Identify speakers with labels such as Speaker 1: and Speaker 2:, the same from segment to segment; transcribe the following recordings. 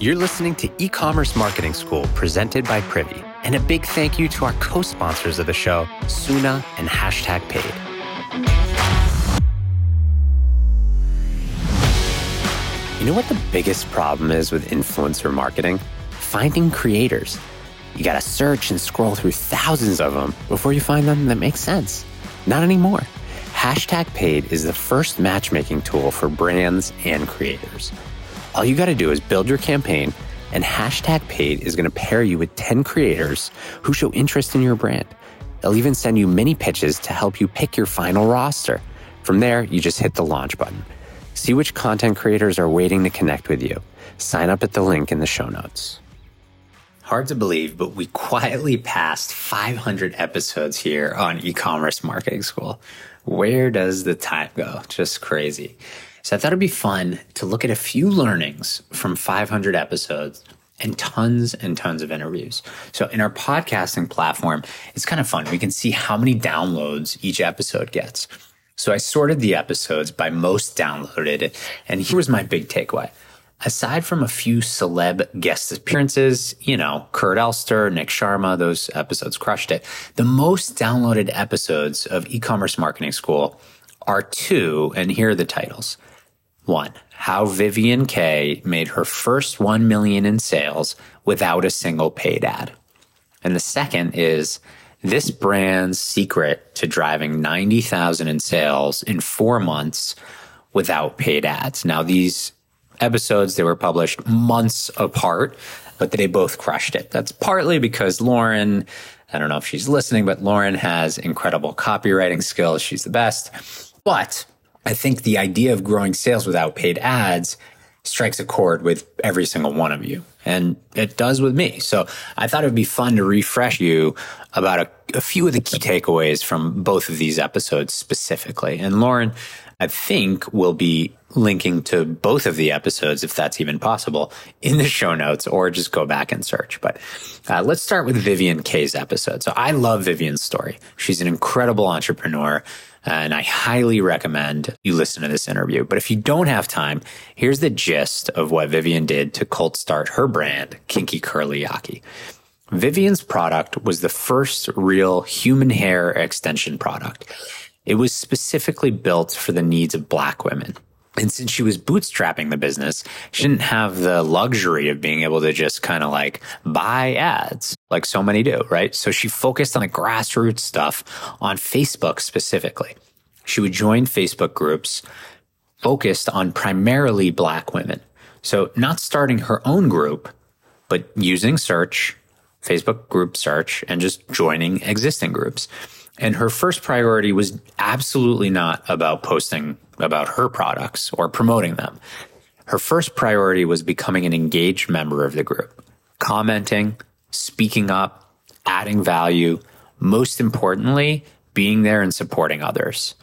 Speaker 1: You're listening to E Commerce Marketing School presented by Privy. And a big thank you to our co sponsors of the show, Suna and Hashtag Paid. You know what the biggest problem is with influencer marketing? Finding creators. You gotta search and scroll through thousands of them before you find them that make sense. Not anymore. Hashtag Paid is the first matchmaking tool for brands and creators. All you gotta do is build your campaign, and Hashtag Paid is gonna pair you with 10 creators who show interest in your brand. They'll even send you mini pitches to help you pick your final roster. From there, you just hit the launch button. See which content creators are waiting to connect with you. Sign up at the link in the show notes. Hard to believe, but we quietly passed 500 episodes here on e commerce marketing school. Where does the time go? Just crazy. So I thought it'd be fun to look at a few learnings from 500 episodes and tons and tons of interviews. So in our podcasting platform, it's kind of fun. We can see how many downloads each episode gets. So I sorted the episodes by most downloaded, and here was my big takeaway. Aside from a few celeb guest appearances, you know, Kurt Elster, Nick Sharma, those episodes crushed it. The most downloaded episodes of e-commerce marketing school are two, and here are the titles. One, how Vivian Kaye made her first 1 million in sales without a single paid ad. And the second is this brand's secret to driving 90,000 in sales in 4 months without paid ads. Now these episodes. They were published months apart, but they both crushed it. That's partly because Lauren, I don't know if she's listening, but Lauren has incredible copywriting skills. She's the best. But I think the idea of growing sales without paid ads strikes a chord with every single one of you. And it does with me. So I thought it would be fun to refresh you about a, a few of the key takeaways from both of these episodes specifically. And Lauren, I think we'll be linking to both of the episodes, if that's even possible, in the show notes or just go back and search. But uh, let's start with Vivian Kaye's episode. So I love Vivian's story. She's an incredible entrepreneur. And I highly recommend you listen to this interview. But if you don't have time, here's the gist of what Vivian did to cold start her brand, Kinky Curly Yaki. Vivian's product was the first real human hair extension product. It was specifically built for the needs of black women. And since she was bootstrapping the business, she didn't have the luxury of being able to just kind of like buy ads like so many do, right? So she focused on the grassroots stuff on Facebook specifically. She would join Facebook groups focused on primarily black women. So not starting her own group, but using search, Facebook group search, and just joining existing groups. And her first priority was absolutely not about posting about her products or promoting them. Her first priority was becoming an engaged member of the group, commenting, speaking up, adding value, most importantly, being there and supporting others.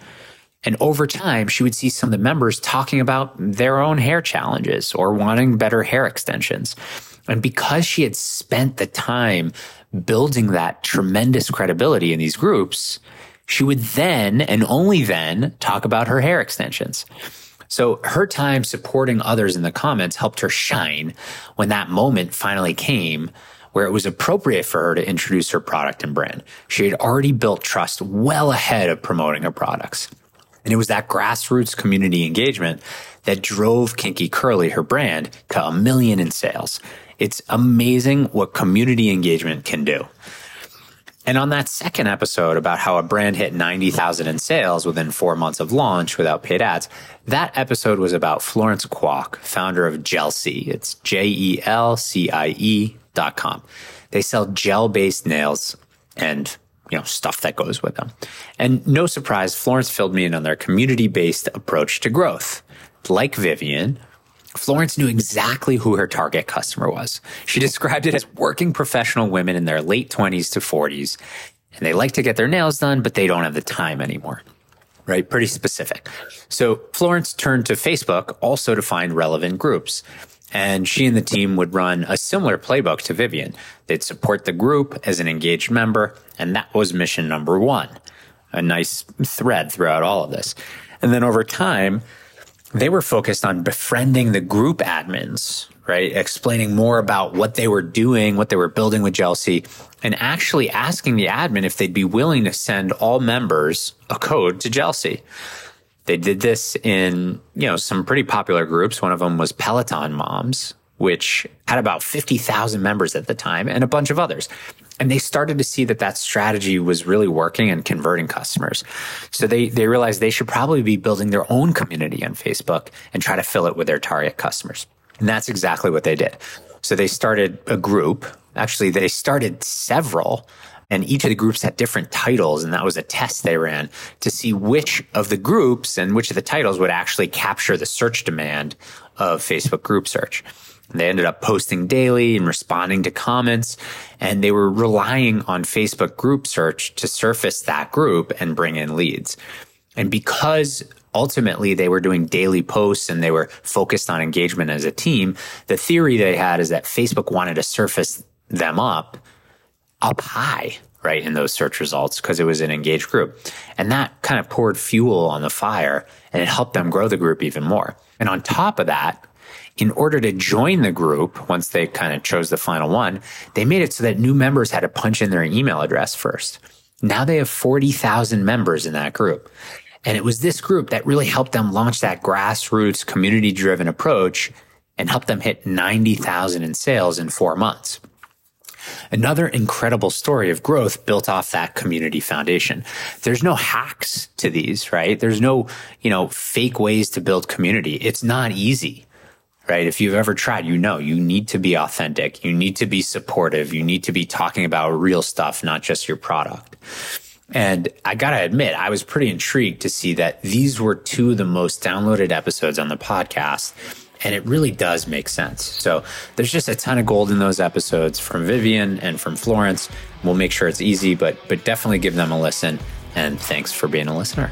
Speaker 1: And over time, she would see some of the members talking about their own hair challenges or wanting better hair extensions. And because she had spent the time building that tremendous credibility in these groups, she would then and only then talk about her hair extensions. So her time supporting others in the comments helped her shine when that moment finally came where it was appropriate for her to introduce her product and brand. She had already built trust well ahead of promoting her products. And it was that grassroots community engagement that drove Kinky Curly, her brand, to a million in sales. It's amazing what community engagement can do. And on that second episode about how a brand hit 90,000 in sales within four months of launch without paid ads, that episode was about Florence Kwok, founder of Jelcie. It's J-E-L-C-I-E dot com. They sell gel based nails and you know, stuff that goes with them. And no surprise, Florence filled me in on their community based approach to growth. Like Vivian, Florence knew exactly who her target customer was. She described it as working professional women in their late 20s to 40s, and they like to get their nails done, but they don't have the time anymore. Right? Pretty specific. So Florence turned to Facebook also to find relevant groups. And she and the team would run a similar playbook to Vivian. They'd support the group as an engaged member, and that was mission number one. A nice thread throughout all of this. And then over time,
Speaker 2: they were focused on befriending the group admins, right? Explaining more about what they were doing, what they were building with Jelcie, and actually asking the admin if they'd be willing to send all members a code to Jelcie. They did this in, you know, some pretty popular groups. One of them was Peloton Moms, which had about 50,000 members at the time and a bunch of others. And they started to see that that strategy was really working and converting customers. So they, they realized they should probably be building their own community on Facebook and try to fill it with their target customers. And that's exactly what they did. So they started a group. Actually, they started several and each of the groups had different titles. And that was a test they ran to see which of the groups and which of the titles would actually capture the search demand of Facebook group search. They ended up posting daily and responding to comments, and they were relying on Facebook group search to surface that group and bring in leads. And because ultimately they were doing daily posts and they were focused on engagement as a team, the theory they had is that Facebook wanted to surface them up up high, right, in those search results because it was an engaged group. And that kind of poured fuel on the fire and it helped them grow the group even more. And on top of that, in order to join the group, once they kind of chose the final one, they made it so that new members had to punch in their email address first. Now they have 40,000 members in that group. And it was this group that really helped them launch that grassroots community driven approach and helped them hit 90,000 in sales in four months. Another incredible story of growth built off that community foundation. There's no hacks to these, right? There's no, you know, fake ways to build community. It's not easy right? If you've ever tried, you know you need to be authentic. You need to be supportive. You need to be talking about real stuff, not just your product. And I gotta admit, I was pretty intrigued to see that these were two of the most downloaded episodes on the podcast. And it really does make sense. So there's just a ton of gold in those episodes from Vivian and from Florence. We'll make sure it's easy, but but definitely give them a listen. And thanks for being a listener.